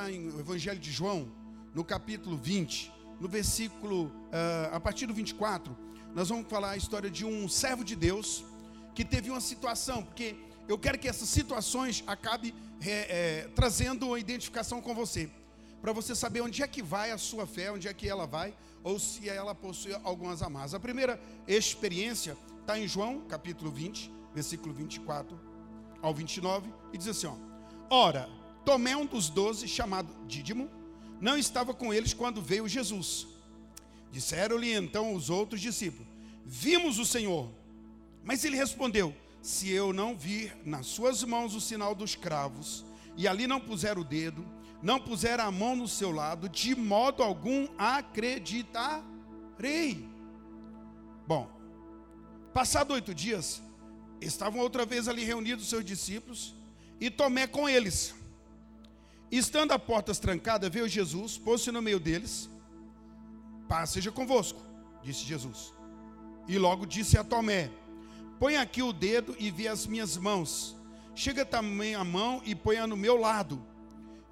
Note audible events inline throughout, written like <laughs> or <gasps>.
lá em Evangelho de João, no capítulo 20, no versículo, uh, a partir do 24, nós vamos falar a história de um servo de Deus que teve uma situação, porque eu quero que essas situações acabem é, é, trazendo uma identificação com você, para você saber onde é que vai a sua fé, onde é que ela vai, ou se ela possui algumas amarras. A primeira experiência está em João, capítulo 20, versículo 24 ao 29, e diz assim: ó, Ora, Tomé, um dos doze, chamado Dídimo, não estava com eles quando veio Jesus. Disseram-lhe então os outros discípulos: Vimos o Senhor. Mas ele respondeu: Se eu não vir nas suas mãos o sinal dos cravos, e ali não puser o dedo, não puser a mão no seu lado, de modo algum acreditarei. Bom, passado oito dias, estavam outra vez ali reunidos seus discípulos, e Tomé com eles. Estando a portas trancadas, veio Jesus, pôs-se no meio deles. Paz seja convosco, disse Jesus. E logo disse a Tomé: Põe aqui o dedo e vê as minhas mãos. Chega também a mão e ponha no meu lado.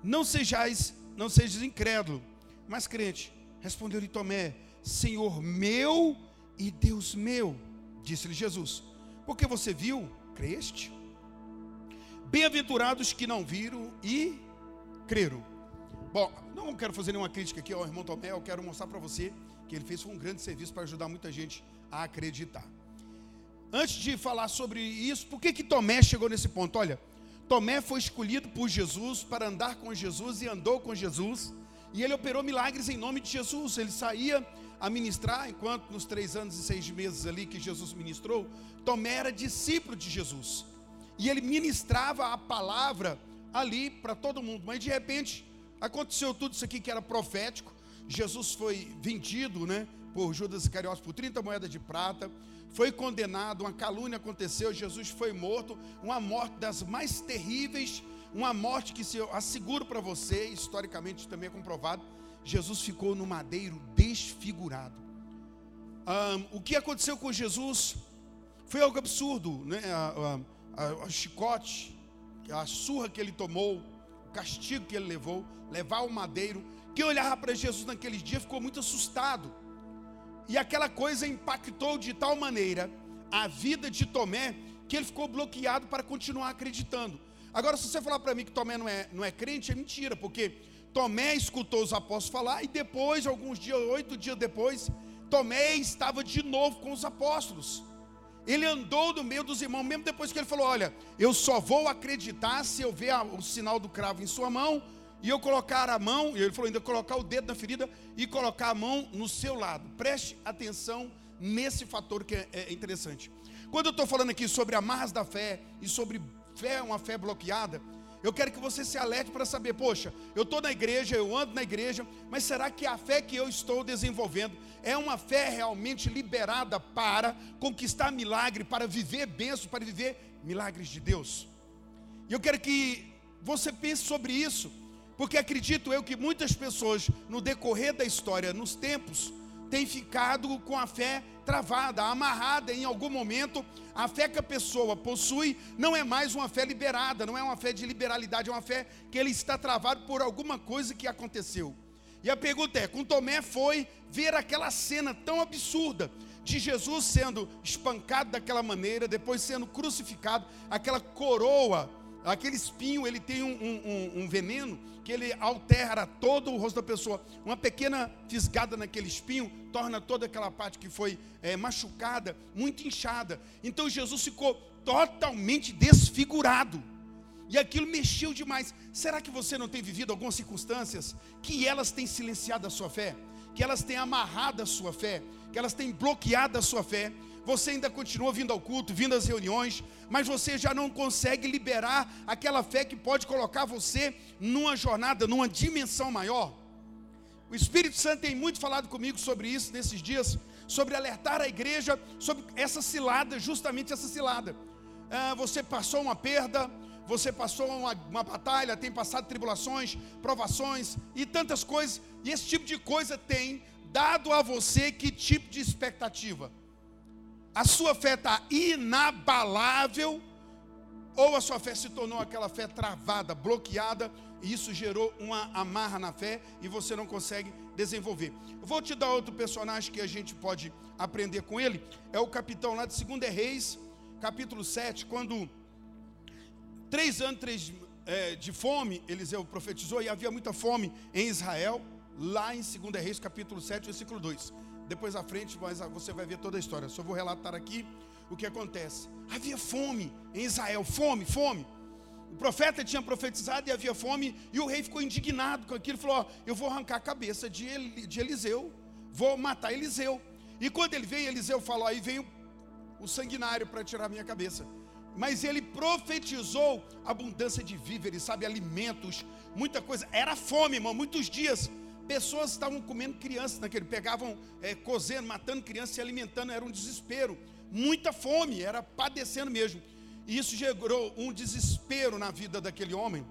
Não sejais, não sejas incrédulo, mas crente. Respondeu-lhe Tomé: Senhor meu e Deus meu. Disse-lhe Jesus: Porque você viu, creste? Bem-aventurados que não viram e creram. Bom, não quero fazer nenhuma crítica aqui ao irmão Tomé, eu quero mostrar para você que ele fez um grande serviço para ajudar muita gente a acreditar. Antes de falar sobre isso, por que, que Tomé chegou nesse ponto? Olha, Tomé foi escolhido por Jesus para andar com Jesus e andou com Jesus, e ele operou milagres em nome de Jesus. Ele saía a ministrar, enquanto nos três anos e seis meses ali que Jesus ministrou, Tomé era discípulo de Jesus, e ele ministrava a palavra ali para todo mundo, mas de repente aconteceu tudo isso aqui que era profético. Jesus foi vendido, né, por Judas Iscariotes por 30 moedas de prata, foi condenado, uma calúnia aconteceu, Jesus foi morto, uma morte das mais terríveis, uma morte que se eu asseguro para você, historicamente também é comprovado, Jesus ficou no madeiro desfigurado. Um, o que aconteceu com Jesus foi algo absurdo, né? A, a, a, a chicote, a surra que ele tomou, o castigo que ele levou, levar o madeiro. Quem olhava para Jesus naqueles dias ficou muito assustado. E aquela coisa impactou de tal maneira a vida de Tomé que ele ficou bloqueado para continuar acreditando. Agora, se você falar para mim que Tomé não é, não é crente, é mentira, porque Tomé escutou os apóstolos falar e depois, alguns dias, oito dias depois, Tomé estava de novo com os apóstolos. Ele andou no meio dos irmãos, mesmo depois que ele falou: Olha, eu só vou acreditar se eu ver o sinal do cravo em sua mão e eu colocar a mão, e ele falou ainda colocar o dedo na ferida e colocar a mão no seu lado. Preste atenção nesse fator que é, é interessante. Quando eu estou falando aqui sobre amarras da fé e sobre fé, uma fé bloqueada, eu quero que você se alerte para saber, poxa, eu estou na igreja, eu ando na igreja, mas será que a fé que eu estou desenvolvendo é uma fé realmente liberada para conquistar milagre, para viver bênçãos, para viver milagres de Deus? E eu quero que você pense sobre isso, porque acredito eu que muitas pessoas, no decorrer da história, nos tempos, têm ficado com a fé travada, amarrada em algum momento. A fé que a pessoa possui não é mais uma fé liberada, não é uma fé de liberalidade, é uma fé que ele está travado por alguma coisa que aconteceu. E a pergunta é: com Tomé foi ver aquela cena tão absurda de Jesus sendo espancado daquela maneira, depois sendo crucificado, aquela coroa Aquele espinho, ele tem um, um, um, veneno que ele altera todo o rosto da pessoa. Uma pequena fisgada naquele espinho torna toda aquela parte que foi é, machucada muito inchada. Então Jesus ficou totalmente desfigurado. E aquilo mexeu demais. Será que você não tem vivido algumas circunstâncias que elas têm silenciado a sua fé? Que elas têm amarrado a sua fé? Que elas têm bloqueado a sua fé? Você ainda continua vindo ao culto, vindo às reuniões, mas você já não consegue liberar aquela fé que pode colocar você numa jornada, numa dimensão maior. O Espírito Santo tem muito falado comigo sobre isso nesses dias, sobre alertar a igreja sobre essa cilada, justamente essa cilada. Ah, você passou uma perda, você passou uma, uma, batalha, tem passado tribulações, provações e tantas coisas, e esse tipo de coisa tem dado a você que tipo de expectativa? A sua fé está inabalável, ou a sua fé se tornou aquela fé travada, bloqueada, e isso gerou uma amarra na fé e você não consegue desenvolver. Vou te dar outro personagem que a gente pode aprender com ele, é o capitão lá de 2 Reis, capítulo 7, quando três anos três, é, de fome, Eliseu profetizou, e havia muita fome em Israel, lá em 2 Reis, capítulo 7, versículo 2. Depois à frente, mas você vai ver toda a história. Só vou relatar aqui o que acontece. Havia fome em Israel, fome, fome. O profeta tinha profetizado e havia fome, e o rei ficou indignado com aquilo, falou: ó, Eu vou arrancar a cabeça de, de Eliseu, vou matar Eliseu. E quando ele veio, Eliseu falou: Aí vem o, sanguinário para tirar a minha cabeça. Mas ele profetizou abundância de víveres, sabe, alimentos, muita coisa. Era fome, irmão, muitos dias. Pessoas estavam comendo crianças naquele, pegavam, é, cozendo, matando crianças, se alimentando, era um desespero muita fome, era padecendo mesmo. E isso gerou um desespero na vida daquele homem,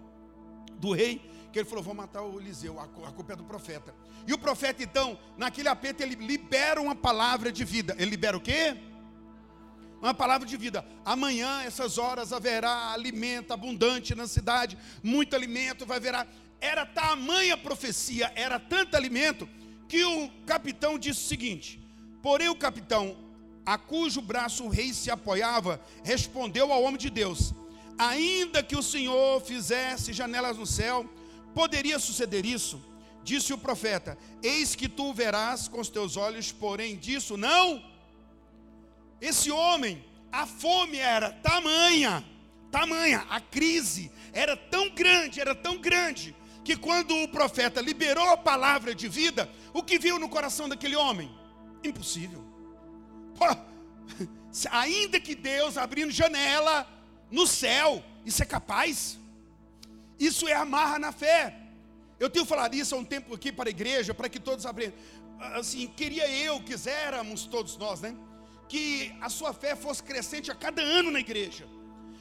do rei, que ele falou: Vou matar o Eliseu, a culpa é do profeta. E o profeta, então, naquele apetite, ele libera uma palavra de vida. Ele libera o quê? Uma palavra de vida. Amanhã, essas horas, haverá alimento abundante na cidade, muito alimento vai haverá. Era tamanha profecia, era tanto alimento, que o capitão disse o seguinte: Porém, o capitão a cujo braço o rei se apoiava, respondeu ao homem de Deus: Ainda que o Senhor fizesse janelas no céu, poderia suceder isso? Disse o profeta: Eis que tu verás com os teus olhos, porém disso não. Esse homem, a fome era tamanha, tamanha, a crise era tão grande, era tão grande, que quando o profeta liberou a palavra de vida, o que viu no coração daquele homem? Impossível. Pô, <laughs> ainda que Deus abrindo janela no céu, isso é capaz? Isso é amarra na fé. Eu tenho falado isso há um tempo aqui para a igreja, para que todos aprendam. Assim, queria eu, quiséramos todos nós, né? Que a sua fé fosse crescente a cada ano na igreja.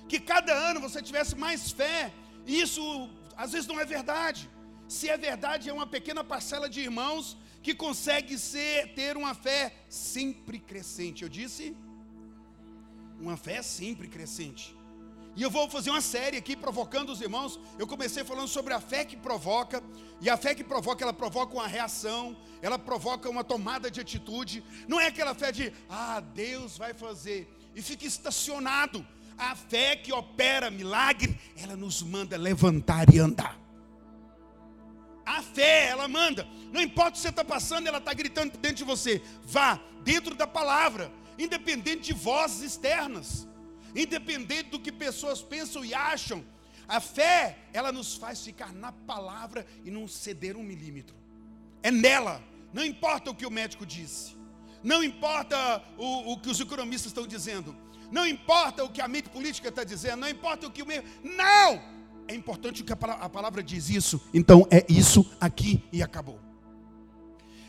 Que cada ano você tivesse mais fé. E isso às vezes não é verdade. Se é verdade, é uma pequena parcela de irmãos que consegue ser, ter uma fé sempre crescente. Eu disse? Uma fé sempre crescente. E eu vou fazer uma série aqui provocando os irmãos. Eu comecei falando sobre a fé que provoca, e a fé que provoca, ela provoca uma reação, ela provoca uma tomada de atitude. Não é aquela fé de, ah, Deus vai fazer, e fica estacionado. A fé que opera milagre, ela nos manda levantar e andar. A fé, ela manda. Não importa o que você está passando, ela está gritando dentro de você. Vá dentro da palavra, independente de vozes externas, independente do que pessoas pensam e acham. A fé, ela nos faz ficar na palavra e não ceder um milímetro. É nela. Não importa o que o médico disse. Não importa o, o que os economistas estão dizendo. Não importa o que a mente política está dizendo. Não importa o que o meio. Não! É importante que a palavra, a palavra diz isso. Então é isso aqui e acabou.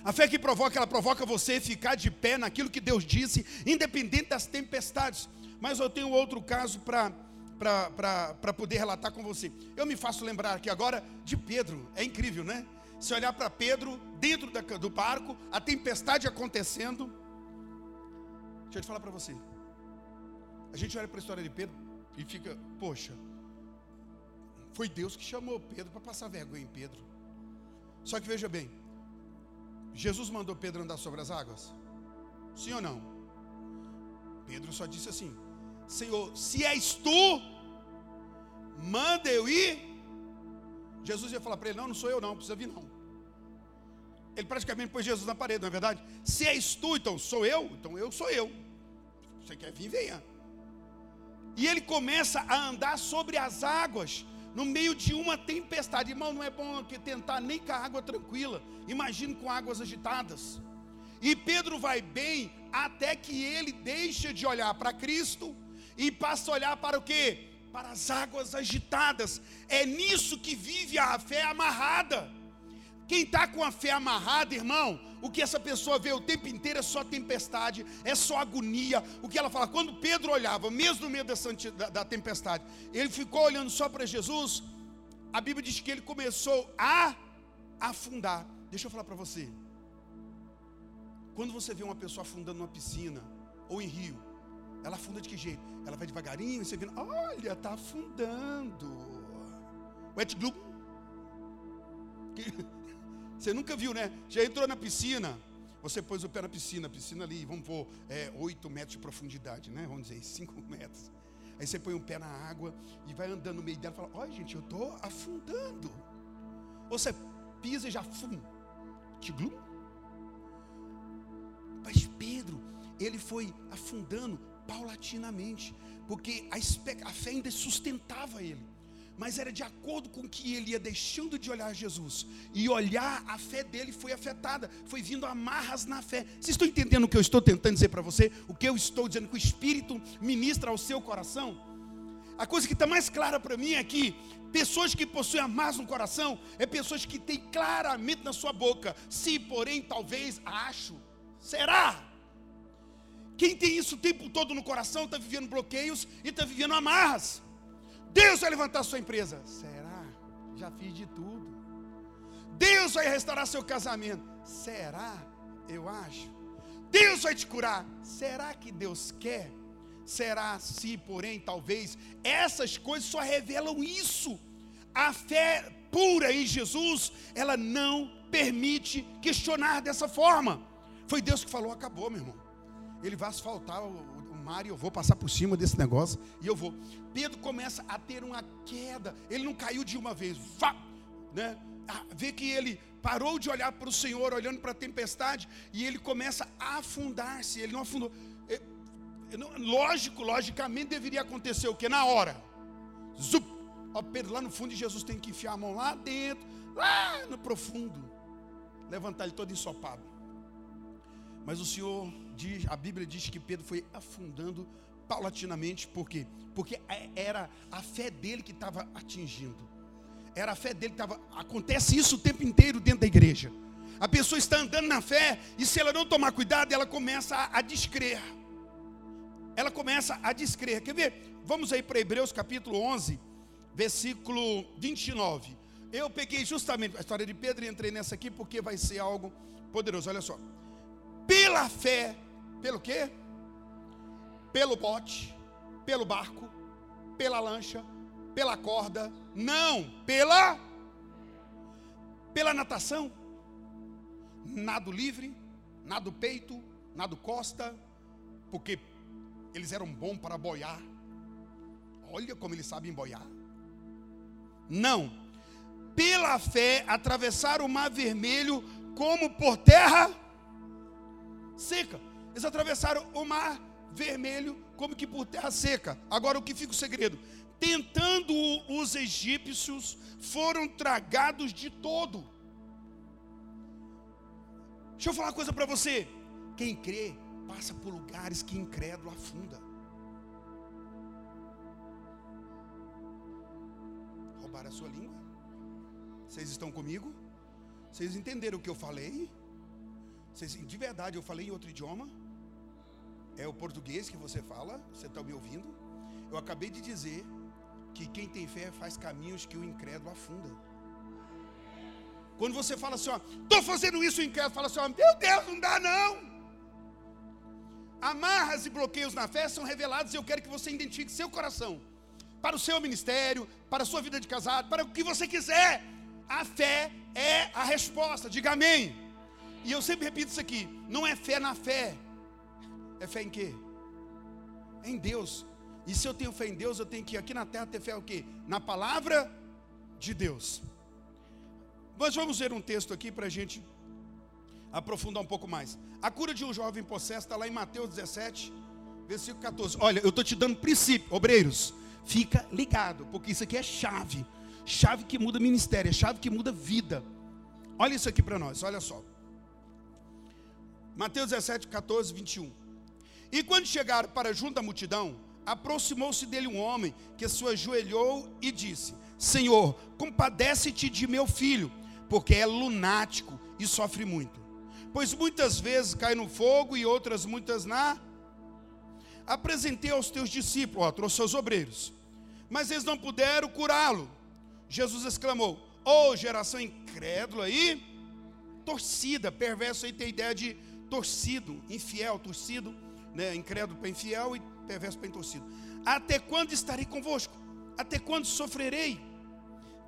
A fé que provoca, ela provoca você ficar de pé naquilo que Deus disse, independente das tempestades. Mas eu tenho outro caso para para poder relatar com você. Eu me faço lembrar aqui agora de Pedro. É incrível, né? Se olhar para Pedro dentro da, do barco, a tempestade acontecendo. Deixa eu te falar para você. A gente olha para a história de Pedro e fica, poxa, foi Deus que chamou Pedro para passar vergonha em Pedro. Só que veja bem, Jesus mandou Pedro andar sobre as águas? Sim ou não? Pedro só disse assim: Senhor, se és tu, manda eu ir. Jesus ia falar para ele: Não, não sou eu, não, precisa vir, não. Ele praticamente pôs Jesus na parede, não é verdade? Se és tu, então sou eu, então eu sou eu. Você quer vir, venha. E ele começa a andar sobre as águas no meio de uma tempestade. Irmão, não é bom que tentar nem com a água tranquila. Imagine com águas agitadas. E Pedro vai bem até que ele deixa de olhar para Cristo e passa a olhar para o quê? Para as águas agitadas. É nisso que vive a fé amarrada. Quem está com a fé amarrada, irmão, o que essa pessoa vê o tempo inteiro é só tempestade, é só agonia. O que ela fala, quando Pedro olhava, mesmo no meio dessa, da, da tempestade, ele ficou olhando só para Jesus. A Bíblia diz que ele começou a afundar. Deixa eu falar para você. Quando você vê uma pessoa afundando numa piscina ou em rio, Ela afunda de que jeito? Ela vai devagarinho, você vendo, olha, está afundando. Wet glue. Você nunca viu, né? Já entrou na piscina, você pôs o pé na piscina, piscina ali, vamos pôr é, 8 metros de profundidade, né? Vamos dizer, <laughs> 5 metros. Aí você põe um pé na água e vai andando no meio dela e fala: Olha, gente, eu estou afundando. Ou você pisa e já fum, glum. Mas Pedro, ele foi afundando paulatinamente, porque a, a fé ainda sustentava ele mas era de acordo com que ele ia deixando de olhar Jesus e olhar, a fé dele foi afetada, foi vindo amarras na fé. Vocês estão entendendo o que eu estou tentando dizer para você? O que eu estou dizendo que o Espírito ministra ao seu coração? A coisa que está mais clara para mim é que pessoas que possuem amarras no coração é pessoas que têm claramente na sua boca, se porém talvez acho, será. Quem tem isso o tempo todo no coração está vivendo bloqueios e está vivendo amarras. Deus vai levantar sua empresa. Será? Já fiz de tudo. Deus vai restaurar seu casamento. Será? Eu acho. Deus vai te curar. Será que Deus quer? Será se, porém, talvez, essas coisas só revelam isso. A fé pura em Jesus, ela não permite questionar dessa forma. Foi Deus que falou, acabou, meu irmão. Ele vai asfaltar o, e eu vou passar por cima desse negócio e eu vou. Pedro começa a ter uma queda, ele não caiu de uma vez, vá, né? Vê que ele parou de olhar para o Senhor, olhando para a tempestade, e ele começa a afundar-se. Ele não afundou. É, lógico, logicamente deveria acontecer o que? Na hora. Zup! Ó, Pedro, lá no fundo, Jesus tem que enfiar a mão lá dentro, lá no profundo, levantar ele todo ensopado. Mas o Senhor diz, a Bíblia diz que Pedro foi afundando paulatinamente, por quê? Porque é, era a fé dele que estava atingindo. Era a fé dele que estava. Acontece isso o tempo inteiro dentro da igreja. A pessoa está andando na fé e se ela não tomar cuidado, ela começa a, a descrer. Ela começa a descrer. Quer ver? Vamos aí para Hebreus capítulo 11, versículo 29. Eu peguei justamente a história de Pedro e entrei nessa aqui porque vai ser algo poderoso. Olha só pela fé, pelo quê? Pelo bote, pelo barco, pela lancha, pela corda, não, pela pela natação. Nado livre, nado peito, nado costa, porque eles eram bons para boiar. Olha como eles sabem boiar. Não. Pela fé atravessar o mar vermelho como por terra seca. Eles atravessaram o mar vermelho como que por terra seca. Agora o que fica o segredo? Tentando os egípcios, foram tragados de todo. Deixa eu falar uma coisa para você. Quem crê passa por lugares que incrédulo afunda. Roubaram a sua língua? Vocês estão comigo? Vocês entenderam o que eu falei? De verdade, eu falei em outro idioma. É o português que você fala. Você está me ouvindo? Eu acabei de dizer que quem tem fé faz caminhos que o incrédulo afunda. Quando você fala assim, ó, estou fazendo isso, o incrédulo fala assim, ó, meu Deus, não dá não. Amarras e bloqueios na fé são revelados e eu quero que você identifique seu coração para o seu ministério, para a sua vida de casado, para o que você quiser. A fé é a resposta. Diga amém. E eu sempre repito isso aqui: não é fé na fé, é fé em quê? Em Deus. E se eu tenho fé em Deus, eu tenho que aqui na terra ter fé o quê? Na palavra de Deus. Nós vamos ver um texto aqui para a gente aprofundar um pouco mais. A cura de um jovem possesso está lá em Mateus 17, versículo 14. Olha, eu estou te dando princípio, obreiros. Fica ligado, porque isso aqui é chave. Chave que muda ministério, é chave que muda vida. Olha isso aqui para nós, olha só. Mateus 17, 14, 21. E quando chegaram para junto da multidão, aproximou-se dele um homem que se ajoelhou e disse: Senhor, compadece-te de meu filho, porque é lunático e sofre muito. Pois muitas vezes cai no fogo e outras muitas na. Apresentei aos teus discípulos, ó, trouxe aos obreiros, mas eles não puderam curá-lo. Jesus exclamou: Ô oh, geração incrédula e torcida, perverso aí tem ideia de torcido, infiel, torcido. né, incrédulo para infiel e perverso para intorcido. Até quando estarei convosco? Até quando sofrerei?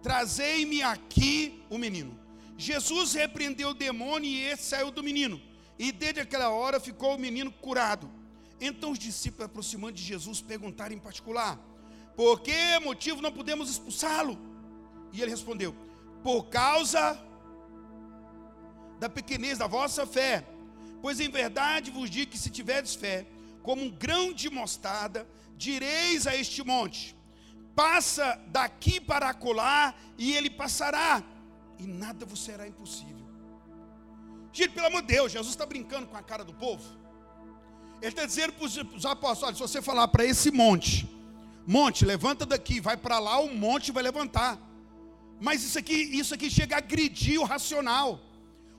Trazei-me aqui o menino. Jesus repreendeu o demônio e esse saiu do menino. E desde aquela hora ficou o menino curado. Então os discípulos aproximando de Jesus perguntaram em particular: Por que motivo não podemos expulsá-lo? E ele respondeu: Por causa da pequenez da vossa fé. Pois em verdade vos digo que se tiverdes fé, como um grão de mostarda, direis a este monte: Passa daqui para acolá, e ele passará, e nada vos será impossível. Gente, pelo amor de Deus, Jesus está brincando com a cara do povo. Ele está dizendo para os apóstolos: se você falar para esse monte, monte, levanta daqui, vai para lá, o monte vai levantar. Mas isso aqui, isso aqui chega a agredir o racional.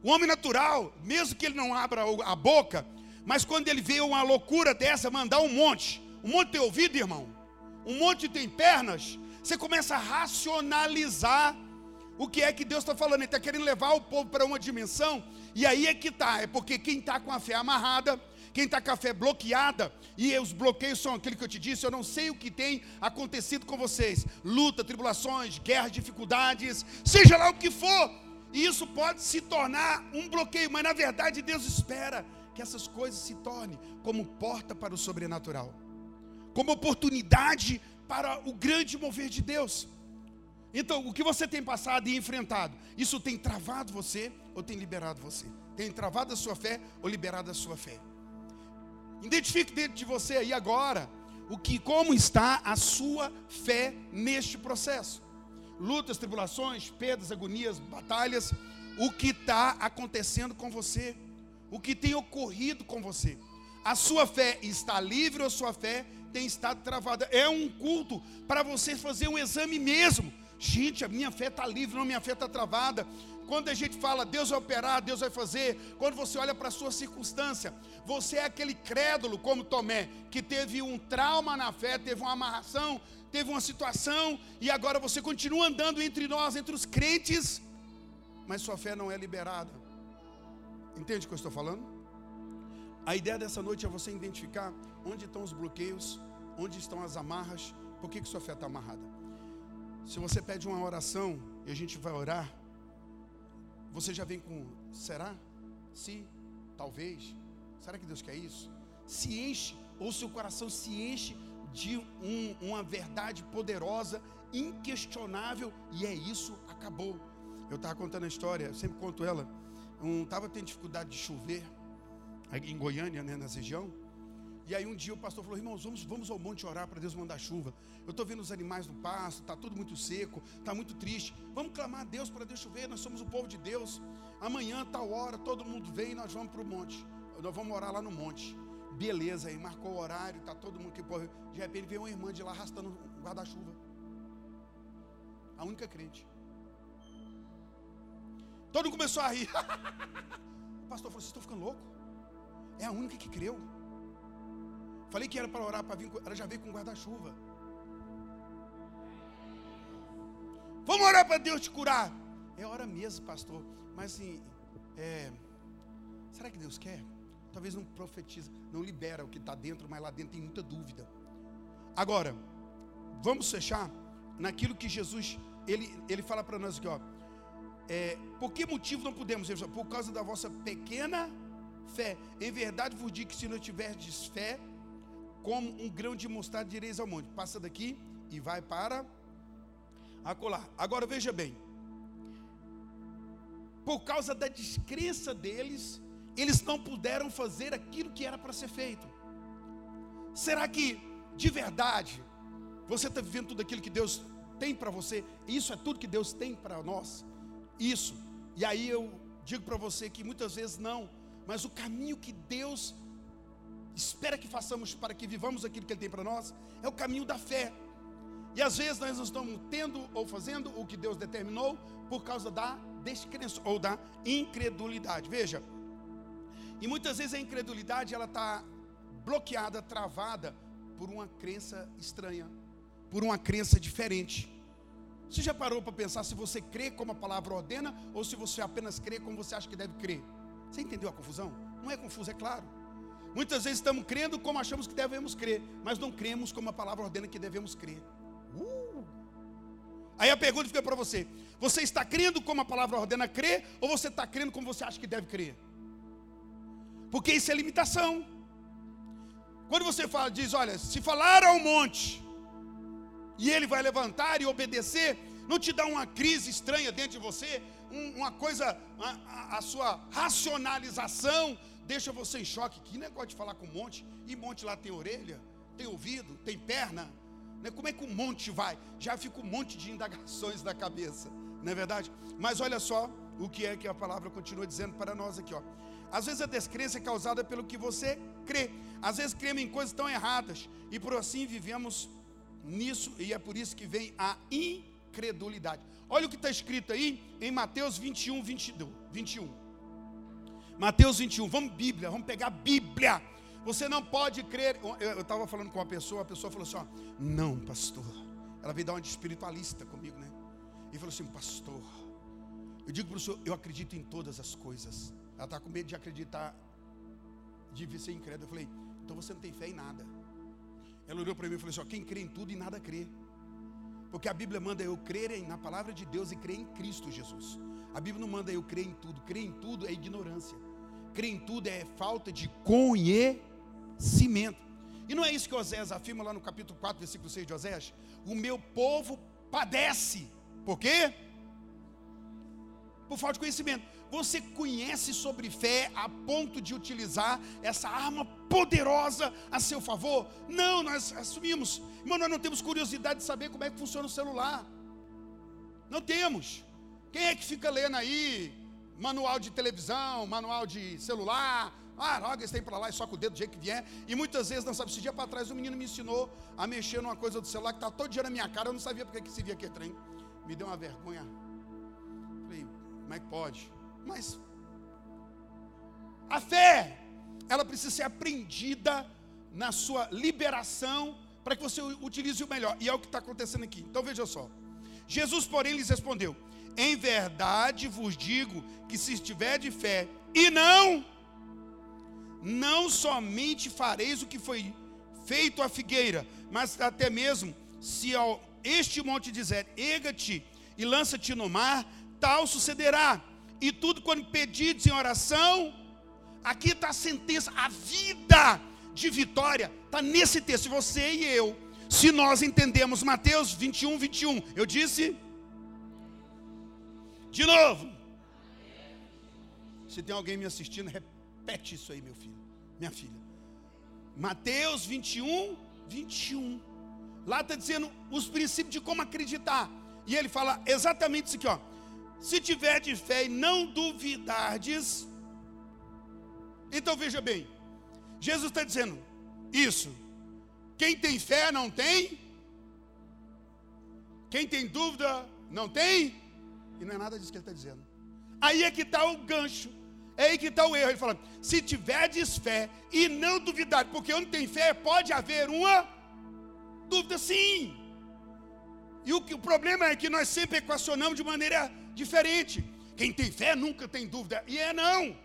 O homem natural, mesmo que ele não abra a boca, mas quando ele vê uma loucura dessa, mandar um monte, um monte tem ouvido, irmão, um monte tem pernas, você começa a racionalizar o que é que Deus está falando. Ele está querendo levar o povo para uma dimensão, e aí é que está, é porque quem está com a fé amarrada, quem está com a fé bloqueada, e os bloqueios são aquilo que eu te disse, eu não sei o que tem acontecido com vocês: luta, tribulações, guerras, dificuldades, seja lá o que for, e isso pode se tornar um bloqueio, mas na verdade Deus espera que essas coisas se tornem como porta para o sobrenatural, como oportunidade para o grande mover de Deus. Então, o que você tem passado e enfrentado, isso tem travado você ou tem liberado você? Tem travado a sua fé ou liberado a sua fé? Identifique dentro de você aí agora o que como está a sua fé neste processo lutas, tribulações, perdas, agonias, batalhas, o que está acontecendo com você, o que tem ocorrido com você. A sua fé está livre ou a sua fé tem estado travada? É um culto para você fazer um exame mesmo. Gente, a minha fé está livre, não, minha fé está travada. Quando a gente fala, Deus vai operar, Deus vai fazer. Quando você olha para a sua circunstância, você é aquele crédulo como Tomé, que teve um trauma na fé, teve uma amarração, teve uma situação e agora você continua andando entre nós, entre os crentes, mas sua fé não é liberada. Entende o que eu estou falando? A ideia dessa noite é você identificar onde estão os bloqueios, onde estão as amarras, por que, que sua fé está amarrada. Se você pede uma oração e a gente vai orar, você já vem com será? Se, talvez, será que Deus quer isso? Se enche, ou seu coração se enche de um, uma verdade poderosa, inquestionável, e é isso, acabou. Eu estava contando a história, eu sempre conto ela. Estava um, tendo dificuldade de chover em Goiânia, né, na região. E aí um dia o pastor falou: irmãos, vamos, vamos ao monte orar para Deus mandar chuva. Eu estou vendo os animais no pasto, está tudo muito seco, está muito triste. Vamos clamar a Deus para Deus chover, nós somos o povo de Deus. Amanhã, tal hora, todo mundo vem e nós vamos para o monte. Nós vamos orar lá no monte. Beleza, aí marcou o horário, tá todo mundo que pode. De repente veio uma irmã de lá arrastando um guarda-chuva. A única crente. Todo mundo começou a rir. <laughs> o pastor falou: Vocês estão ficando louco? É a única que creu. Falei que era para orar para vir, ela já veio com guarda-chuva. Vamos orar para Deus te curar. É hora mesmo, pastor. Mas assim, é, será que Deus quer? Talvez não profetiza, não libera o que está dentro, mas lá dentro tem muita dúvida. Agora, vamos fechar naquilo que Jesus ele, ele fala para nós aqui, ó. É, por que motivo não podemos? Por causa da vossa pequena fé. Em verdade vos digo que se não tiverdes fé, como um grão de mostarda direis ao monte, passa daqui e vai para acolá. Agora veja bem. Por causa da descrença deles, eles não puderam fazer aquilo que era para ser feito. Será que, de verdade, você está vivendo tudo aquilo que Deus tem para você? Isso é tudo que Deus tem para nós? Isso. E aí eu digo para você que muitas vezes não, mas o caminho que Deus espera que façamos para que vivamos aquilo que Ele tem para nós é o caminho da fé. E às vezes nós não estamos tendo ou fazendo o que Deus determinou por causa da descrença ou da incredulidade. Veja, e muitas vezes a incredulidade ela está bloqueada, travada por uma crença estranha, por uma crença diferente. Você já parou para pensar se você crê como a palavra ordena ou se você apenas crê como você acha que deve crer? Você entendeu a confusão? Não é confuso, é claro. Muitas vezes estamos crendo como achamos que devemos crer, mas não cremos como a palavra ordena que devemos crer. Uh! Aí a pergunta fica para você: você está crendo como a palavra ordena crer, ou você está crendo como você acha que deve crer? Porque isso é limitação. Quando você fala, diz, olha, se falar ao monte, e ele vai levantar e obedecer, não te dá uma crise estranha dentro de você, um, uma coisa, a, a, sua racionalização deixa você em choque. Que negócio de falar com um monte, e monte lá tem orelha, tem ouvido, tem perna. Né? Como é que um monte vai? Já fica um monte de indagações na cabeça, não é verdade? Mas olha só o que é que a palavra continua dizendo para nós aqui, ó. Às vezes a descrença é causada pelo que você crê. Às vezes cremos em coisas tão erradas e por assim vivemos nisso e é por isso que vem a incredulidade. Olha o que está escrito aí em Mateus 21, 22, 21. Mateus 21, vamos Bíblia, vamos pegar Bíblia. Você não pode crer. Eu estava falando com uma pessoa, a pessoa falou assim: ó, não, pastor. Ela veio dar uma de espiritualista comigo, né? E falou assim: pastor, eu digo para o senhor, eu acredito em todas as coisas. Ela está com medo de acreditar, de ser incrédulo. Eu falei: então você não tem fé em nada. Ela olhou para mim e falou assim: ó, quem crê em tudo e nada crê. Porque a Bíblia manda eu crer na palavra de Deus e crer em Cristo Jesus. A Bíblia não manda eu crer em tudo. Crer em tudo é ignorância. Crer em tudo é falta de conhecimento. E não é isso que Oséias afirma lá no capítulo 4, versículo 6 de Oséias? O meu povo padece. Por quê? Por falta de conhecimento. Você conhece sobre fé a ponto de utilizar essa arma poderosa a seu favor? Não, nós assumimos. Irmão, nós não temos curiosidade de saber como é que funciona o celular. Não temos. Quem é que fica lendo aí manual de televisão, manual de celular? Ah, logo eles têm para lá e só com o dedo do jeito que vier. E muitas vezes, não sabe, esse dia para trás, o menino me ensinou a mexer numa coisa do celular que está todo dia na minha cara. Eu não sabia porque que se via aquele trem. Me deu uma vergonha. Falei, como é que pode? Mas a fé, ela precisa ser aprendida na sua liberação para que você utilize o melhor. E é o que está acontecendo aqui. Então veja só. Jesus, porém, lhes respondeu: Em verdade vos digo que se estiver de fé e não, não somente fareis o que foi feito à figueira, mas até mesmo se ao este monte dizer: Erga-te e lança-te no mar, tal sucederá e tudo quando pedidos em oração, aqui está a sentença, a vida de vitória está nesse texto. Você e eu, se nós entendemos Mateus 21, 21, eu disse de novo. Se tem alguém me assistindo, repete isso aí, meu filho, minha filha. Mateus 21, 21. Lá está dizendo os princípios de como acreditar. E ele fala exatamente isso aqui, ó. Se tiver de fé e não duvidardes. Então veja bem, Jesus está dizendo isso. Quem tem fé não tem. Quem tem dúvida não tem. E não é nada disso que ele está dizendo. Aí é que está o gancho. É aí que está o erro. Ele fala: se tiverdes fé e não duvidar, porque onde tem fé pode haver uma dúvida, sim. E o, o problema é que nós sempre equacionamos de maneira diferente. Quem tem fé nunca tem dúvida. E é não.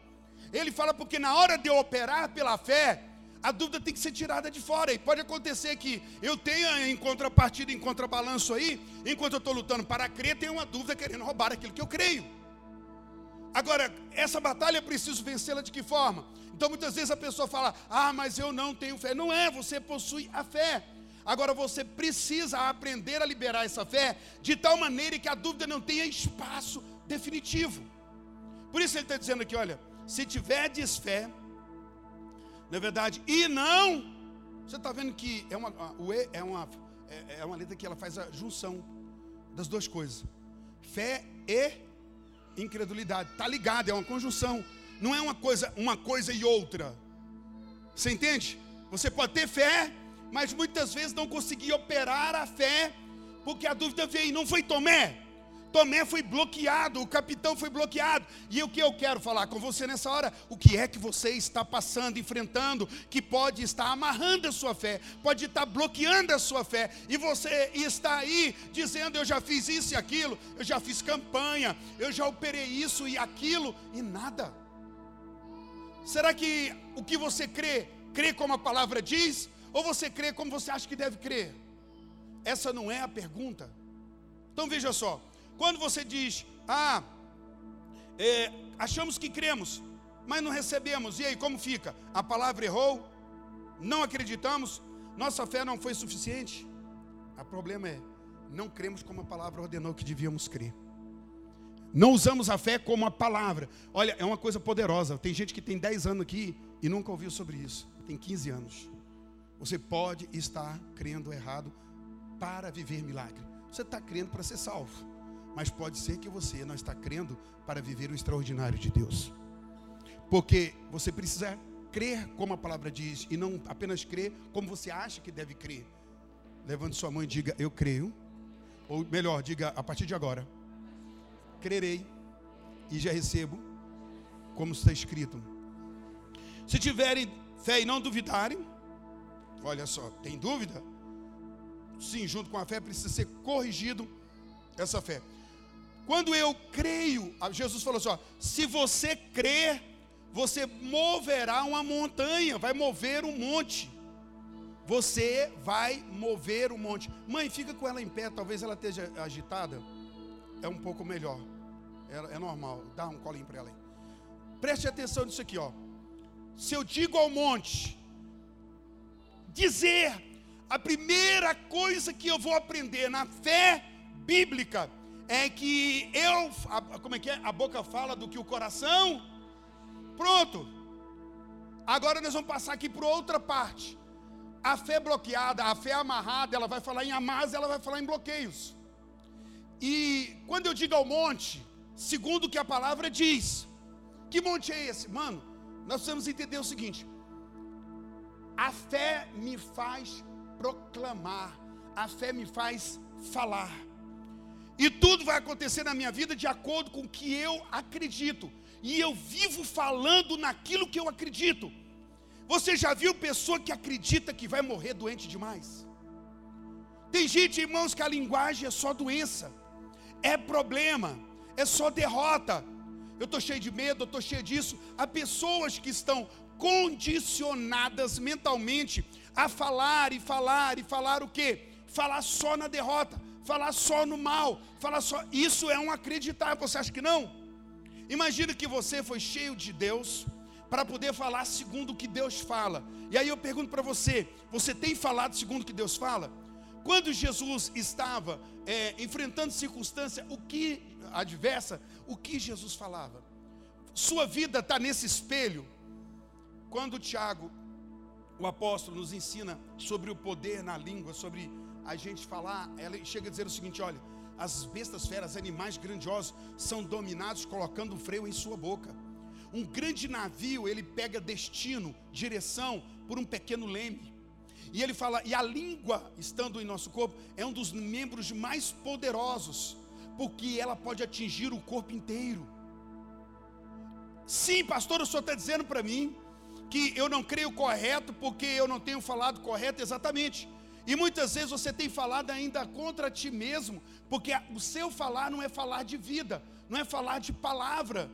Ele fala porque na hora de eu operar pela fé, a dúvida tem que ser tirada de fora. E pode acontecer que eu tenha em contrapartida, em contrabalanço aí, enquanto eu estou lutando para crer, tenho uma dúvida querendo roubar aquilo que eu creio. Agora, essa batalha eu preciso vencê-la de que forma? Então muitas vezes a pessoa fala: Ah, mas eu não tenho fé. Não é, você possui a fé. Agora você precisa aprender a liberar essa fé de tal maneira que a dúvida não tenha espaço definitivo. Por isso ele está dizendo aqui: olha, se tiverdes fé, na verdade, e não, você está vendo que é uma, o e é uma, é, é uma letra que ela faz a junção das duas coisas: fé e incredulidade. Está ligado, é uma conjunção. Não é uma coisa, uma coisa e outra. Você entende? Você pode ter fé mas muitas vezes não conseguia operar a fé, porque a dúvida veio. Não foi Tomé. Tomé foi bloqueado, o capitão foi bloqueado. E o que eu quero falar com você nessa hora? O que é que você está passando, enfrentando, que pode estar amarrando a sua fé, pode estar bloqueando a sua fé, e você está aí dizendo: Eu já fiz isso e aquilo, eu já fiz campanha, eu já operei isso e aquilo, e nada. Será que o que você crê, crê como a palavra diz? Ou você crê como você acha que deve crer? Essa não é a pergunta. Então veja só: quando você diz, ah, é, achamos que cremos, mas não recebemos, e aí como fica? A palavra errou, não acreditamos, nossa fé não foi suficiente. O problema é, não cremos como a palavra ordenou que devíamos crer. Não usamos a fé como a palavra. Olha, é uma coisa poderosa. Tem gente que tem 10 anos aqui e nunca ouviu sobre isso. Tem 15 anos. Você pode estar crendo errado para viver milagre. Você está crendo para ser salvo. Mas pode ser que você não está crendo para viver o extraordinário de Deus. Porque você precisa crer como a palavra diz e não apenas crer como você acha que deve crer. Levante sua mão e diga: Eu creio. Ou melhor, diga a partir de agora: Crerei e já recebo, como está escrito. Se tiverem fé e não duvidarem, olha só, tem dúvida? Sim, junto com a fé precisa ser corrigido essa fé. Quando eu creio, Jesus falou assim: ó, se você crer, você moverá uma montanha, vai mover um monte. Você vai mover um monte. Mãe, fica com ela em pé, talvez ela esteja agitada. É um pouco melhor. É, é normal. Dá um colinho para ela aí. Preste atenção nisso aqui, ó. Se eu digo ao monte, dizer, a primeira coisa que eu vou aprender na fé bíblica é que eu, como é que é? A boca fala do que o coração Pronto. Agora nós vamos passar aqui para outra parte. A fé bloqueada, a fé amarrada, ela vai falar em amas, ela vai falar em bloqueios. E quando eu digo ao monte, segundo o que a palavra diz, que monte é esse? Mano, nós precisamos entender o seguinte: a fé me faz proclamar, a fé me faz falar. E tudo vai acontecer na minha vida de acordo com o que eu acredito e eu vivo falando naquilo que eu acredito. Você já viu pessoa que acredita que vai morrer doente demais? Tem gente, irmãos, que a linguagem é só doença, é problema, é só derrota. Eu estou cheio de medo, eu estou cheio disso. Há pessoas que estão condicionadas mentalmente a falar e falar e falar o quê? Falar só na derrota, falar só no mal, falar só. Isso é um acreditar. Você acha que não? Imagina que você foi cheio de Deus para poder falar segundo o que Deus fala. E aí eu pergunto para você: você tem falado segundo o que Deus fala? Quando Jesus estava é, enfrentando circunstância, o que adversa, o que Jesus falava? Sua vida está nesse espelho. Quando Tiago, o apóstolo, nos ensina sobre o poder na língua, sobre a gente falar, ela chega a dizer o seguinte: olha as bestas feras, animais grandiosos, são dominados colocando freio em sua boca. Um grande navio, ele pega destino, direção, por um pequeno leme. E ele fala, e a língua, estando em nosso corpo, é um dos membros mais poderosos, porque ela pode atingir o corpo inteiro. Sim, pastor, o senhor está dizendo para mim que eu não creio correto porque eu não tenho falado correto exatamente. E muitas vezes você tem falado ainda contra ti mesmo, porque o seu falar não é falar de vida, não é falar de palavra.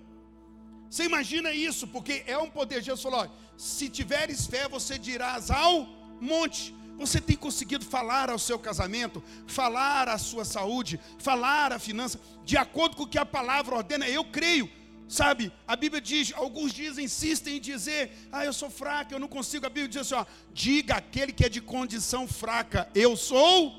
Você imagina isso, porque é um poder. Jesus falou: se tiveres fé, você dirás ao monte. Você tem conseguido falar ao seu casamento, falar à sua saúde, falar à finança, de acordo com o que a palavra ordena. Eu creio, Sabe, a Bíblia diz, alguns dizem, insistem em dizer, ah, eu sou fraca, eu não consigo. A Bíblia diz assim, ó, diga aquele que é de condição fraca, eu sou.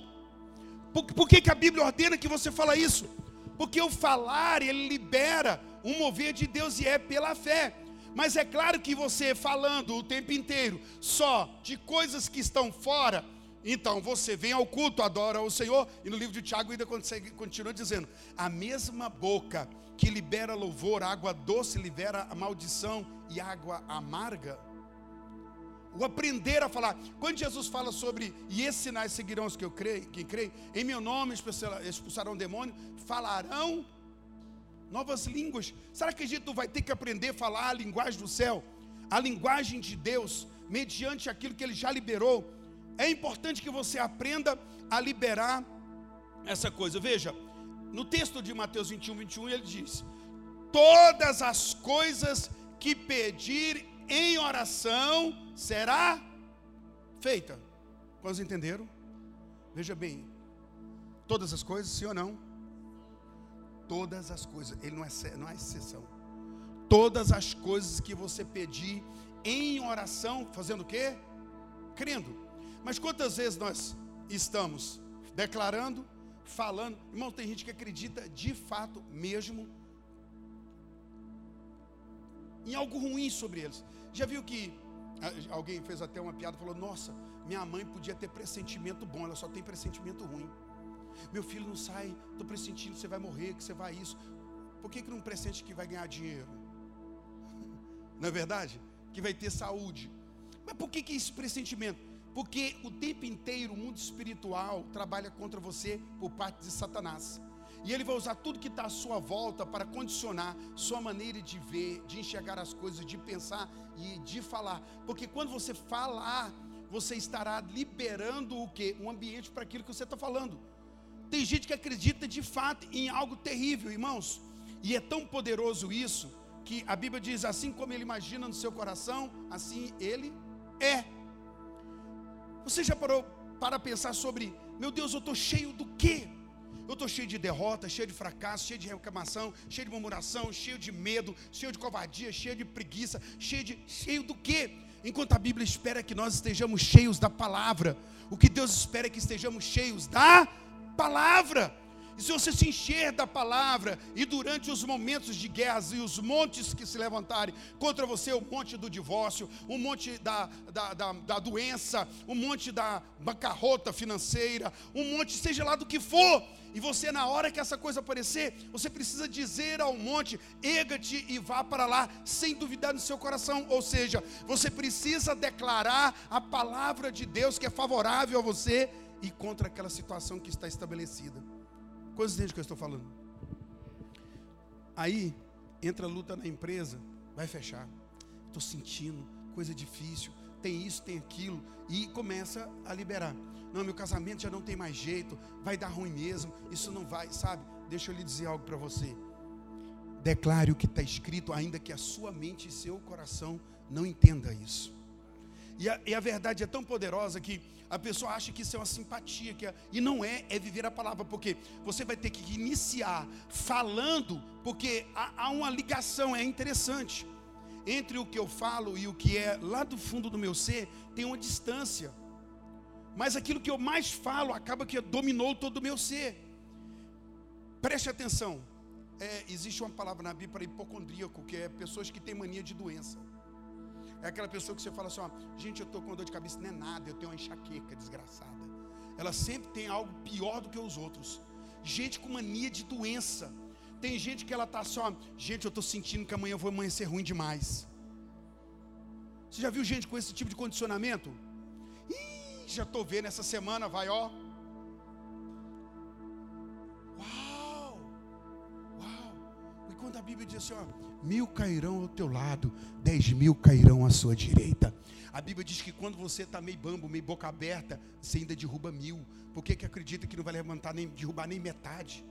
Por, por que, que a Bíblia ordena que você fala isso? Porque o falar, ele libera um mover de Deus e é pela fé. Mas é claro que você falando o tempo inteiro só de coisas que estão fora, então você vem ao culto, adora o Senhor, e no livro de Tiago ainda continua dizendo: a mesma boca que libera louvor, água doce libera a maldição e água amarga. O aprender a falar. Quando Jesus fala sobre e esses sinais seguirão os que eu creio, quem crê, em meu nome expulsarão demônio, falarão novas línguas. Será que a gente vai ter que aprender a falar a linguagem do céu, a linguagem de Deus, mediante aquilo que Ele já liberou? É importante que você aprenda a liberar essa coisa. Veja, no texto de Mateus 21, 21, ele diz: Todas as coisas que pedir em oração será feita. Quantos entenderam? Veja bem, todas as coisas, sim ou não? Todas as coisas, ele não é, não é exceção. Todas as coisas que você pedir em oração, fazendo o quê? Crendo. Mas quantas vezes nós estamos declarando, falando? Irmão, tem gente que acredita de fato mesmo em algo ruim sobre eles. Já viu que alguém fez até uma piada, falou: "Nossa, minha mãe podia ter pressentimento bom, ela só tem pressentimento ruim. Meu filho não sai, estou pressentindo que você vai morrer, que você vai isso. Por que, que não pressente que vai ganhar dinheiro? <laughs> Não é verdade? Que vai ter saúde. Mas por que, que esse pressentimento? Porque o tempo inteiro o mundo espiritual trabalha contra você por parte de Satanás. E ele vai usar tudo que está à sua volta para condicionar sua maneira de ver, de enxergar as coisas, de pensar e de falar. Porque quando você falar, você estará liberando o que? Um ambiente para aquilo que você está falando. Tem gente que acredita de fato em algo terrível, irmãos. E é tão poderoso isso que a Bíblia diz: assim como ele imagina no seu coração, assim ele é. Você já parou para pensar sobre, meu Deus, eu estou cheio do quê? Eu estou cheio de derrota, cheio de fracasso, cheio de reclamação, cheio de murmuração, cheio de medo, cheio de covardia, cheio de preguiça, cheio de cheio do quê? Enquanto a Bíblia espera que nós estejamos cheios da palavra, o que Deus espera é que estejamos cheios da palavra. Se você se encher da palavra, e durante os momentos de guerras e os montes que se levantarem contra você, o monte do divórcio, o monte da, da, da, da doença, o monte da bancarrota financeira, um monte, seja lá do que for, e você, na hora que essa coisa aparecer, você precisa dizer ao monte: erga-te e vá para lá, sem duvidar no seu coração. Ou seja, você precisa declarar a palavra de Deus que é favorável a você e contra aquela situação que está estabelecida. Quantos entendem que eu estou falando? Aí entra a luta na empresa, vai fechar. Estou sentindo coisa difícil, tem isso, tem aquilo, e começa a liberar. Não, meu casamento já não tem mais jeito, vai dar ruim mesmo, isso não vai, sabe? Deixa eu lhe dizer algo para você. Declare o que está escrito, ainda que a sua mente e seu coração não entenda isso. E a, e a, verdade é tão poderosa que a pessoa acha que isso é uma simpatia, que é, e não é, é viver a palavra, porque você vai ter que iniciar falando, porque há, há uma ligação, é interessante. Entre o que eu falo e o que é lá do fundo do meu ser, tem uma distância. Mas aquilo que eu mais falo acaba que dominou todo o meu ser. Preste atenção. É, existe uma palavra na Bíblia para hipocondríaco, que é pessoas que têm mania de doença. É aquela pessoa que você fala assim: ó, gente, eu estou com dor de cabeça, não é nada, eu tenho uma enxaqueca desgraçada. Ela sempre tem algo pior do que os outros. Gente com mania de doença. Tem gente que ela está assim, ó, gente, eu estou sentindo que amanhã eu vou amanhecer ruim demais. Você já viu gente com esse tipo de condicionamento? já estou vendo essa semana, vai ó. Uau! Quando a Bíblia diz assim, ó, mil cairão ao teu lado, dez mil cairão à sua direita. A Bíblia diz que quando você está meio bambo, meio boca aberta, você ainda derruba mil. Por que, que acredita que não vai levantar nem derrubar nem metade?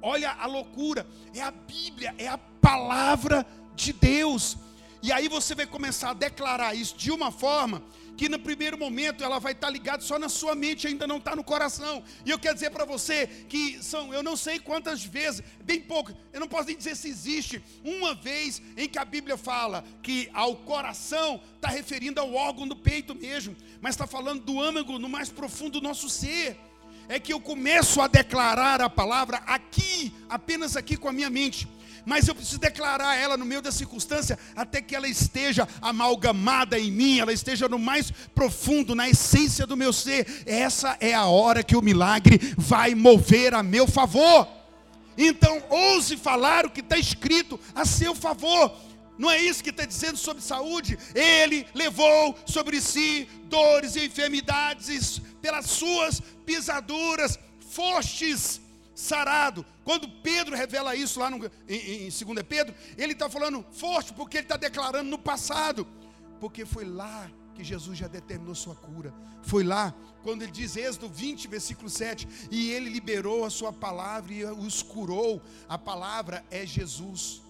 Olha a loucura, é a Bíblia, é a palavra de Deus. E aí você vai começar a declarar isso de uma forma que no primeiro momento ela vai estar ligada só na sua mente, ainda não está no coração. E eu quero dizer para você que são, eu não sei quantas vezes, bem pouco, eu não posso nem dizer se existe uma vez em que a Bíblia fala que ao coração está referindo ao órgão do peito mesmo, mas está falando do âmago no mais profundo do nosso ser. É que eu começo a declarar a palavra aqui, apenas aqui com a minha mente mas eu preciso declarar ela no meio da circunstância até que ela esteja amalgamada em mim, ela esteja no mais profundo, na essência do meu ser. Essa é a hora que o milagre vai mover a meu favor. Então, ouse falar o que está escrito a seu favor. Não é isso que está dizendo sobre saúde? Ele levou sobre si dores e enfermidades, pelas suas pisaduras, fostes sarado. Quando Pedro revela isso lá no, em, em 2 Pedro, ele está falando forte, porque ele está declarando no passado. Porque foi lá que Jesus já determinou sua cura. Foi lá, quando ele diz Êxodo 20, versículo 7, e ele liberou a sua palavra e os curou. A palavra é Jesus.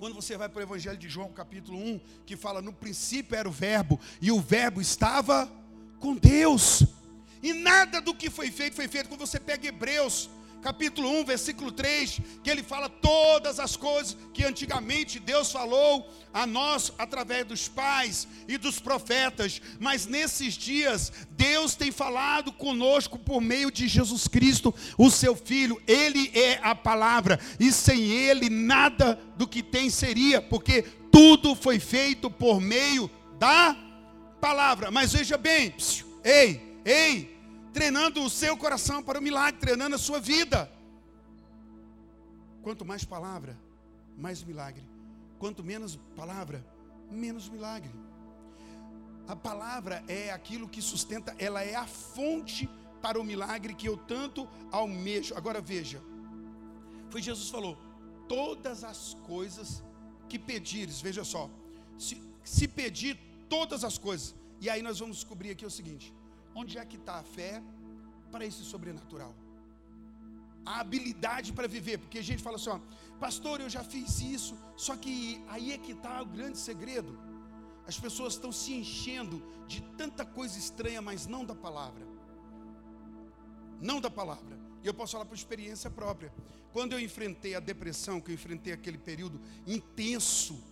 Quando você vai para o Evangelho de João, capítulo 1, que fala: No princípio era o Verbo, e o Verbo estava com Deus. E nada do que foi feito foi feito. Quando você pega Hebreus, capítulo 1, versículo 3, que ele fala todas as coisas que antigamente Deus falou a nós através dos pais e dos profetas, mas nesses dias Deus tem falado conosco por meio de Jesus Cristo, o seu filho, ele é a palavra, e sem ele nada do que tem seria, porque tudo foi feito por meio da palavra. Mas veja bem, ei, ei, treinando o seu coração para o milagre, treinando a sua vida. Quanto mais palavra, mais milagre. Quanto menos palavra, menos milagre. A palavra é aquilo que sustenta, ela é a fonte para o milagre que eu tanto almejo. Agora veja, foi Jesus falou: todas as coisas que pedires, veja só, se, se pedir todas as coisas, e aí nós vamos descobrir aqui o seguinte: Onde é que está a fé para esse sobrenatural? A habilidade para viver, porque a gente fala assim, ó, pastor, eu já fiz isso, só que aí é que está o grande segredo. As pessoas estão se enchendo de tanta coisa estranha, mas não da palavra. Não da palavra. E eu posso falar por experiência própria. Quando eu enfrentei a depressão, que eu enfrentei aquele período intenso,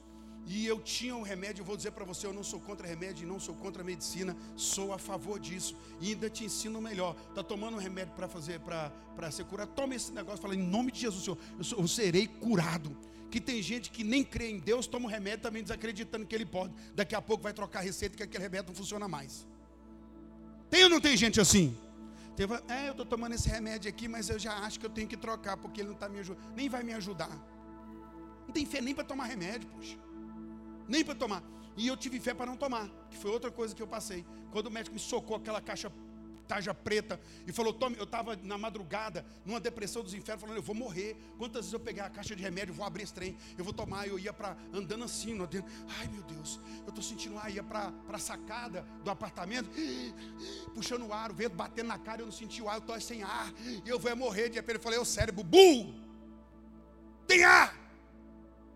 e eu tinha um remédio, eu vou dizer para você, eu não sou contra remédio, não sou contra medicina, sou a favor disso. E ainda te ensino melhor. Tá tomando um remédio para fazer para ser curado? Toma esse negócio, fala em nome de Jesus, Senhor, eu, sou, eu serei curado. Que tem gente que nem crê em Deus, toma um remédio também desacreditando que ele pode. Daqui a pouco vai trocar a receita que aquele remédio não funciona mais. Tem ou não tem gente assim? Tem, é, eu estou tomando esse remédio aqui, mas eu já acho que eu tenho que trocar, porque ele não está me ajudando. Nem vai me ajudar. Não tem fé nem para tomar remédio, poxa nem para tomar. E eu tive fé para não tomar, que foi outra coisa que eu passei. Quando o médico me socou aquela caixa taja preta e falou: Tome, eu estava na madrugada, numa depressão dos infernos, falando: Eu vou morrer. Quantas vezes eu pegar a caixa de remédio, vou abrir esse trem, eu vou tomar. Eu ia para andando assim, no dentro. Ai meu Deus, eu estou sentindo ar. Ia para a sacada do apartamento, <gasps> puxando o ar, o vento batendo na cara. Eu não senti o ar, eu estou sem ar. E eu vou morrer. De repente eu falei: O cérebro, bu, tem ar,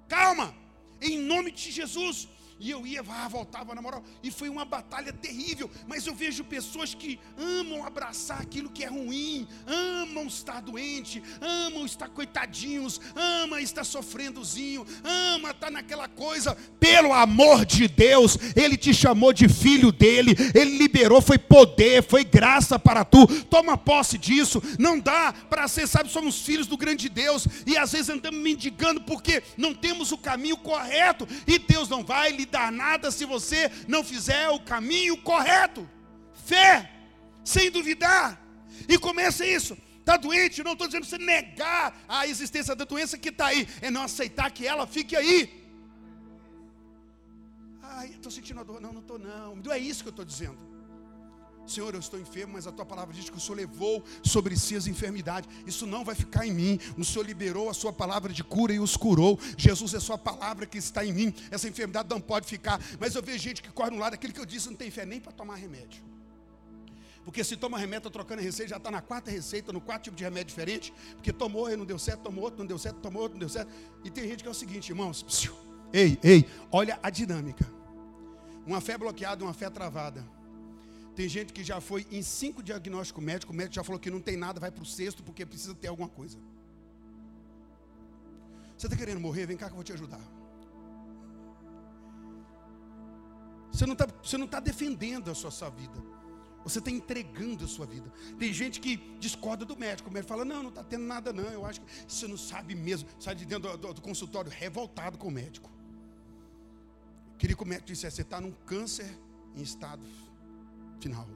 calma em nome de Jesus. E eu ia, ah, voltava na moral. E foi uma batalha terrível. Mas eu vejo pessoas que amam abraçar aquilo que é ruim, amam estar doente, amam estar coitadinhos, amam estar sofrendozinho, ama estar naquela coisa. Pelo amor de Deus, Ele te chamou de filho dele, Ele liberou, foi poder, foi graça para tu. Toma posse disso. Não dá para ser, sabe, somos filhos do grande Deus e às vezes andamos mendigando porque não temos o caminho correto e Deus não vai lhe dar nada se você não fizer o caminho correto. Fé, sem duvidar. E começa isso. Está doente, não estou dizendo você negar a existência da doença que está aí. É não aceitar que ela fique aí. Ai, estou sentindo a dor. Não, não estou não. Não é isso que eu estou dizendo. Senhor, eu estou enfermo, mas a tua palavra diz que o Senhor levou sobre si as enfermidades. Isso não vai ficar em mim. O Senhor liberou a sua palavra de cura e os curou. Jesus é a sua palavra que está em mim. Essa enfermidade não pode ficar. Mas eu vejo gente que corre no lado, aquilo que eu disse, não tem fé nem para tomar remédio. Porque se toma remédio, está trocando receita, já está na quarta receita, no quarto tipo de remédio diferente. Porque tomou e não deu certo, tomou outro, não deu certo, tomou outro, não deu certo. E tem gente que é o seguinte, irmãos. Ei, ei, olha a dinâmica. Uma fé bloqueada, uma fé travada. Tem gente que já foi em cinco diagnósticos médicos, o médico já falou que não tem nada, vai para o sexto porque precisa ter alguma coisa. Você está querendo morrer? Vem cá que eu vou te ajudar. Você não está tá defendendo a sua, sua vida. Você está entregando a sua vida. Tem gente que discorda do médico. O médico fala: Não, não está tendo nada, não. Eu acho que você não sabe mesmo. Sai de dentro do, do, do consultório revoltado com o médico. Queria que o médico dissesse: Você está num câncer em estado final.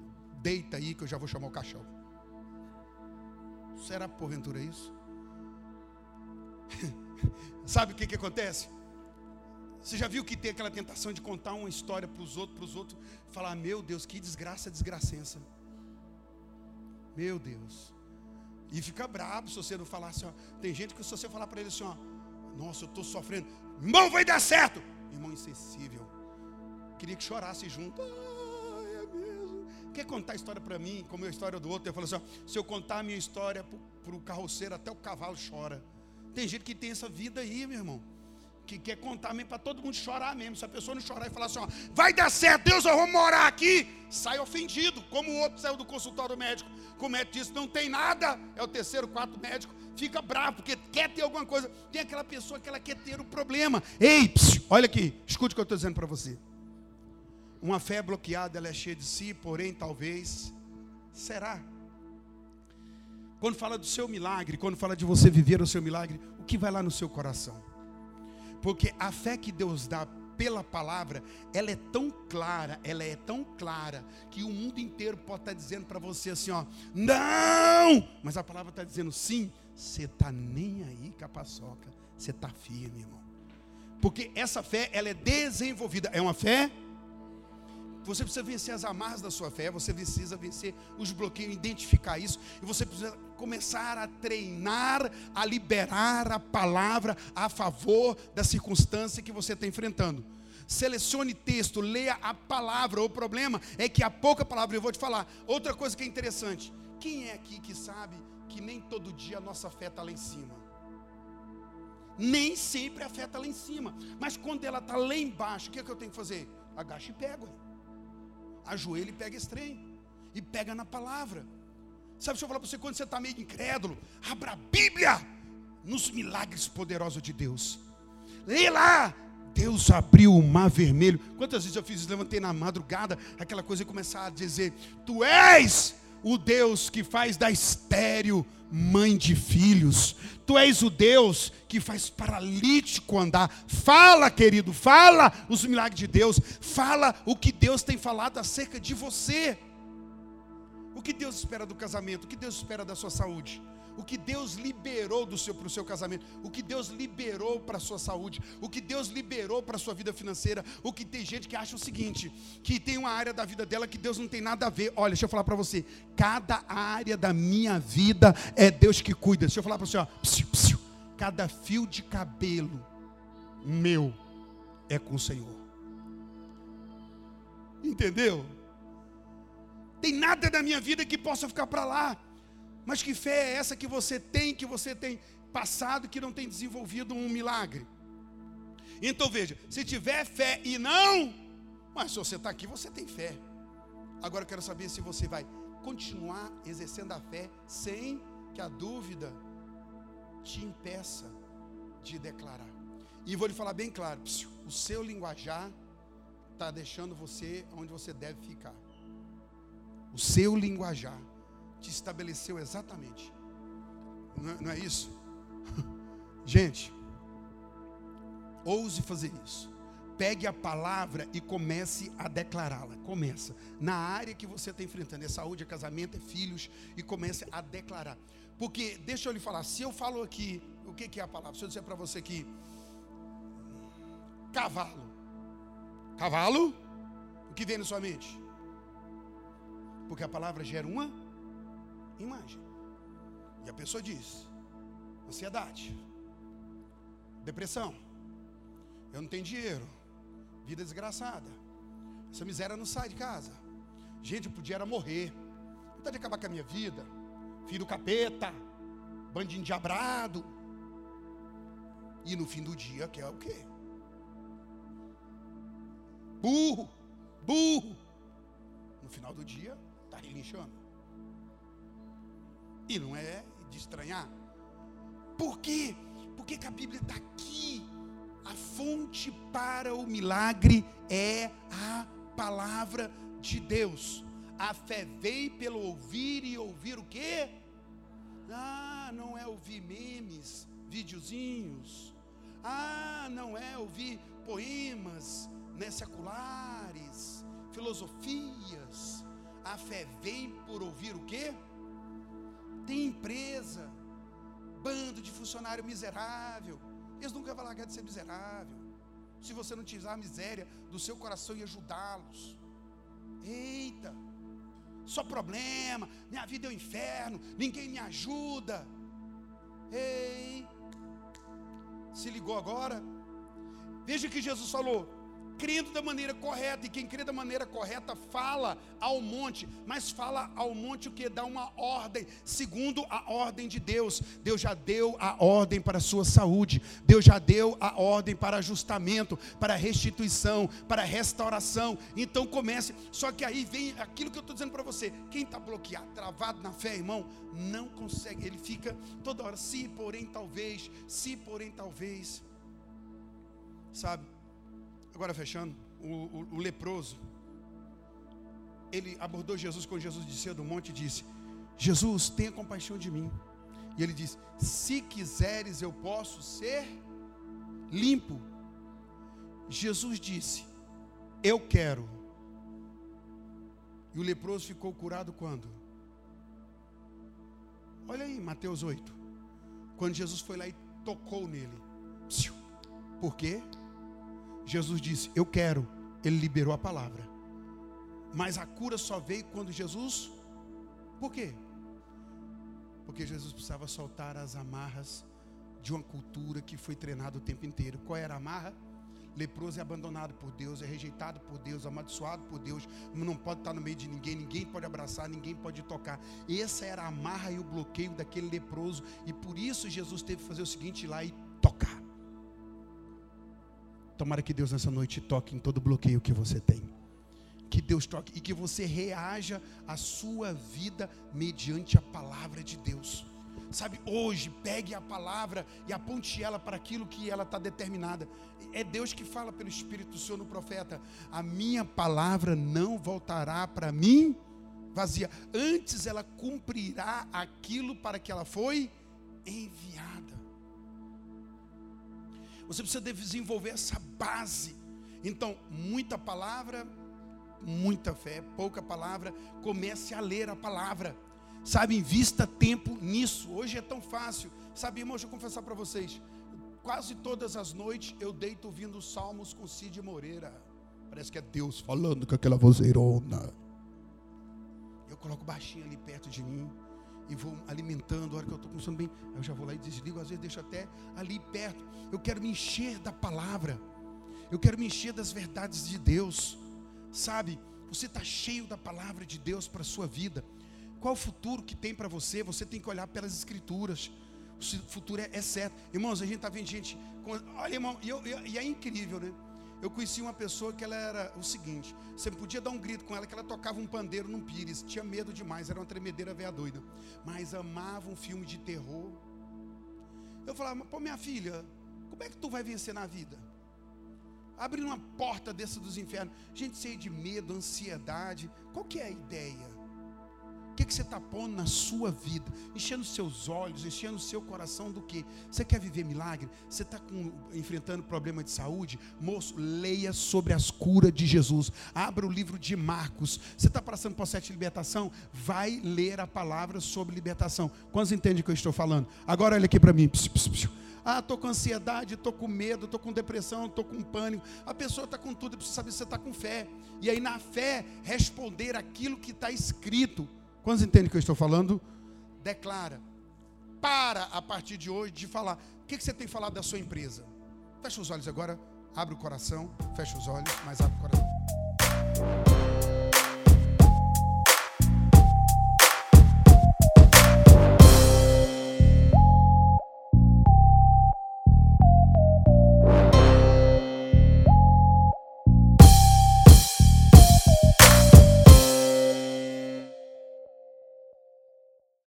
Deita aí que eu já vou chamar o caixão. Será porventura isso? <laughs> Sabe o que, que acontece? Você já viu que tem aquela tentação de contar uma história para os outros, para os outros, falar, meu Deus, que desgraça, desgracença. Meu Deus. E fica bravo se você não falar assim, ó. Tem gente que se você falar para ele assim, ó, nossa, eu estou sofrendo, irmão, vai dar certo. Irmão insensível. Queria que chorasse junto. Quer contar a história para mim, como é a história do outro? Eu falo assim: ó, se eu contar a minha história para o carroceiro, até o cavalo chora. Tem gente que tem essa vida aí, meu irmão. que quer contar mesmo para todo mundo chorar mesmo. Se a pessoa não chorar e falar assim, ó, vai dar certo, Deus, eu vou morar aqui, sai ofendido, como o outro saiu do consultório médico, com o médico disse, não tem nada, é o terceiro, quarto médico, fica bravo, porque quer ter alguma coisa. Tem aquela pessoa que ela quer ter o problema. Ei, psiu, olha aqui, escute o que eu estou dizendo para você. Uma fé bloqueada, ela é cheia de si, porém, talvez, será. Quando fala do seu milagre, quando fala de você viver o seu milagre, o que vai lá no seu coração? Porque a fé que Deus dá pela palavra, ela é tão clara, ela é tão clara, que o mundo inteiro pode estar dizendo para você assim, ó, não! Mas a palavra está dizendo sim, você está nem aí com a paçoca, você está firme, irmão. Porque essa fé, ela é desenvolvida, é uma fé você precisa vencer as amarras da sua fé, você precisa vencer os bloqueios, identificar isso, e você precisa começar a treinar, a liberar a palavra a favor da circunstância que você está enfrentando. Selecione texto, leia a palavra. O problema é que há pouca palavra, eu vou te falar. Outra coisa que é interessante: quem é aqui que sabe que nem todo dia a nossa fé está lá em cima? Nem sempre a fé está lá em cima, mas quando ela está lá embaixo, o que, é que eu tenho que fazer? Agacha e pego ajoelha e pega esse trem. E pega na palavra. Sabe, deixa eu falar para você, quando você está meio incrédulo, abra a Bíblia nos milagres poderosos de Deus. Lê lá. Deus abriu o mar vermelho. Quantas vezes eu fiz isso? Levantei na madrugada, aquela coisa e começar a dizer: Tu és o Deus que faz da estéreo mãe de filhos. Tu és o Deus que faz paralítico andar. Fala, querido, fala os milagres de Deus. Fala o que Deus tem falado acerca de você. O que Deus espera do casamento? O que Deus espera da sua saúde? O que Deus liberou do seu para o seu casamento, o que Deus liberou para a sua saúde, o que Deus liberou para a sua vida financeira, o que tem gente que acha o seguinte, que tem uma área da vida dela que Deus não tem nada a ver. Olha, deixa eu falar para você, cada área da minha vida é Deus que cuida. Deixa eu falar para você, ó, psiu, psiu, cada fio de cabelo meu é com o Senhor. Entendeu? Tem nada da minha vida que possa ficar para lá. Mas que fé é essa que você tem, que você tem passado, que não tem desenvolvido um milagre? Então veja, se tiver fé e não, mas se você está aqui, você tem fé. Agora eu quero saber se você vai continuar exercendo a fé sem que a dúvida te impeça de declarar. E vou lhe falar bem claro: o seu linguajar está deixando você onde você deve ficar. O seu linguajar te estabeleceu exatamente. Não é, não é isso? <laughs> Gente, ouse fazer isso. Pegue a palavra e comece a declará-la. Começa. Na área que você está enfrentando, é saúde, é casamento, é filhos, e comece a declarar. Porque, deixa eu lhe falar, se eu falo aqui, o que, que é a palavra? Se eu disser para você aqui, cavalo. Cavalo? O que vem na sua mente? Porque a palavra gera uma imagem. E a pessoa diz: ansiedade, depressão, eu não tenho dinheiro, vida desgraçada, essa miséria não sai de casa. Gente, eu podia era morrer, vontade de acabar com a minha vida, filho capeta, bandinho diabrado. E no fim do dia quer o quê? Burro, burro. No final do dia, está relinchando. E não é de estranhar. Por quê? Porque que a Bíblia está aqui. A fonte para o milagre é a palavra de Deus. A fé vem pelo ouvir e ouvir o quê? Ah, não é ouvir memes, videozinhos. Ah, não é ouvir poemas né, seculares, filosofias. A fé vem por ouvir o quê? Tem empresa, bando de funcionário miserável. Eles nunca vão largar de ser miserável. Se você não tirar a miséria do seu coração e ajudá-los. Eita, só problema, minha vida é o um inferno, ninguém me ajuda. Ei, se ligou agora? Veja que Jesus falou: crendo da maneira correta. E quem crê da maneira correta fala ao monte, mas fala ao monte o que? Dá uma ordem, segundo a ordem de Deus. Deus já deu a ordem para a sua saúde, Deus já deu a ordem para ajustamento, para restituição, para restauração. Então comece. Só que aí vem aquilo que eu estou dizendo para você: quem está bloqueado, travado na fé, irmão, não consegue. Ele fica toda hora, se porém talvez, se porém talvez. Sabe? Agora fechando, o, o, o leproso, ele abordou Jesus quando Jesus desceu do monte e disse: Jesus, tenha compaixão de mim. E ele disse: Se quiseres, eu posso ser limpo. Jesus disse: Eu quero. E o leproso ficou curado quando? Olha aí, Mateus 8. Quando Jesus foi lá e tocou nele. Por quê? Jesus disse: Eu quero. Ele liberou a palavra. Mas a cura só veio quando Jesus. Por quê? Porque Jesus precisava soltar as amarras de uma cultura que foi treinada o tempo inteiro. Qual era a amarra? Leproso é abandonado por Deus, é rejeitado por Deus, amaldiçoado por Deus, não pode estar no meio de ninguém, ninguém pode abraçar, ninguém pode tocar. Essa era a amarra e o bloqueio daquele leproso, e por isso Jesus teve que fazer o seguinte: ir lá e tocar. Tomara que Deus nessa noite toque em todo bloqueio que você tem. Que Deus toque e que você reaja à sua vida mediante a palavra de Deus. Sabe, hoje, pegue a palavra e aponte ela para aquilo que ela está determinada. É Deus que fala pelo Espírito do Senhor no profeta: A minha palavra não voltará para mim vazia, antes ela cumprirá aquilo para que ela foi enviada. Você precisa desenvolver essa base. Então, muita palavra, muita fé, pouca palavra, comece a ler a palavra. Sabe, invista tempo nisso. Hoje é tão fácil. Sabe, irmão, deixa eu confessar para vocês. Quase todas as noites eu deito ouvindo salmos com Cid Moreira. Parece que é Deus falando com aquela vozeirona. Eu coloco baixinho ali perto de mim e vou alimentando. A hora que eu estou começando bem, eu já vou lá e desligo. Às vezes deixo até ali perto. Eu quero me encher da palavra. Eu quero me encher das verdades de Deus. Sabe, você está cheio da palavra de Deus para a sua vida. Qual o futuro que tem para você? Você tem que olhar pelas escrituras. O futuro é, é certo. Irmãos, a gente está vendo gente. Olha, irmão, e, eu, e é incrível, né? Eu conheci uma pessoa que ela era o seguinte: você podia dar um grito com ela que ela tocava um pandeiro num pires, tinha medo demais, era uma tremedeira veia doida, mas amava um filme de terror. Eu falava, pô, minha filha, como é que tu vai vencer na vida? Abrindo uma porta dessa dos infernos, gente cheia de medo, ansiedade, qual que é a ideia? O que, que você está pondo na sua vida? Enchendo seus olhos, enchendo seu coração do que? Você quer viver milagre? Você está enfrentando problema de saúde? Moço, leia sobre as curas de Jesus. Abra o livro de Marcos. Você está passando por sete libertação? Vai ler a palavra sobre libertação. Quantos entendem o que eu estou falando? Agora olha aqui para mim. Ah, estou com ansiedade, estou com medo, estou com depressão, estou com pânico. A pessoa está com tudo, precisa saber se você está com fé. E aí, na fé, responder aquilo que está escrito. Quantos entendem o que eu estou falando? Declara. Para a partir de hoje de falar. O que, você tem falado da sua empresa? Fecha os olhos agora, abre o coração, fecha os olhos, mas abre o coração.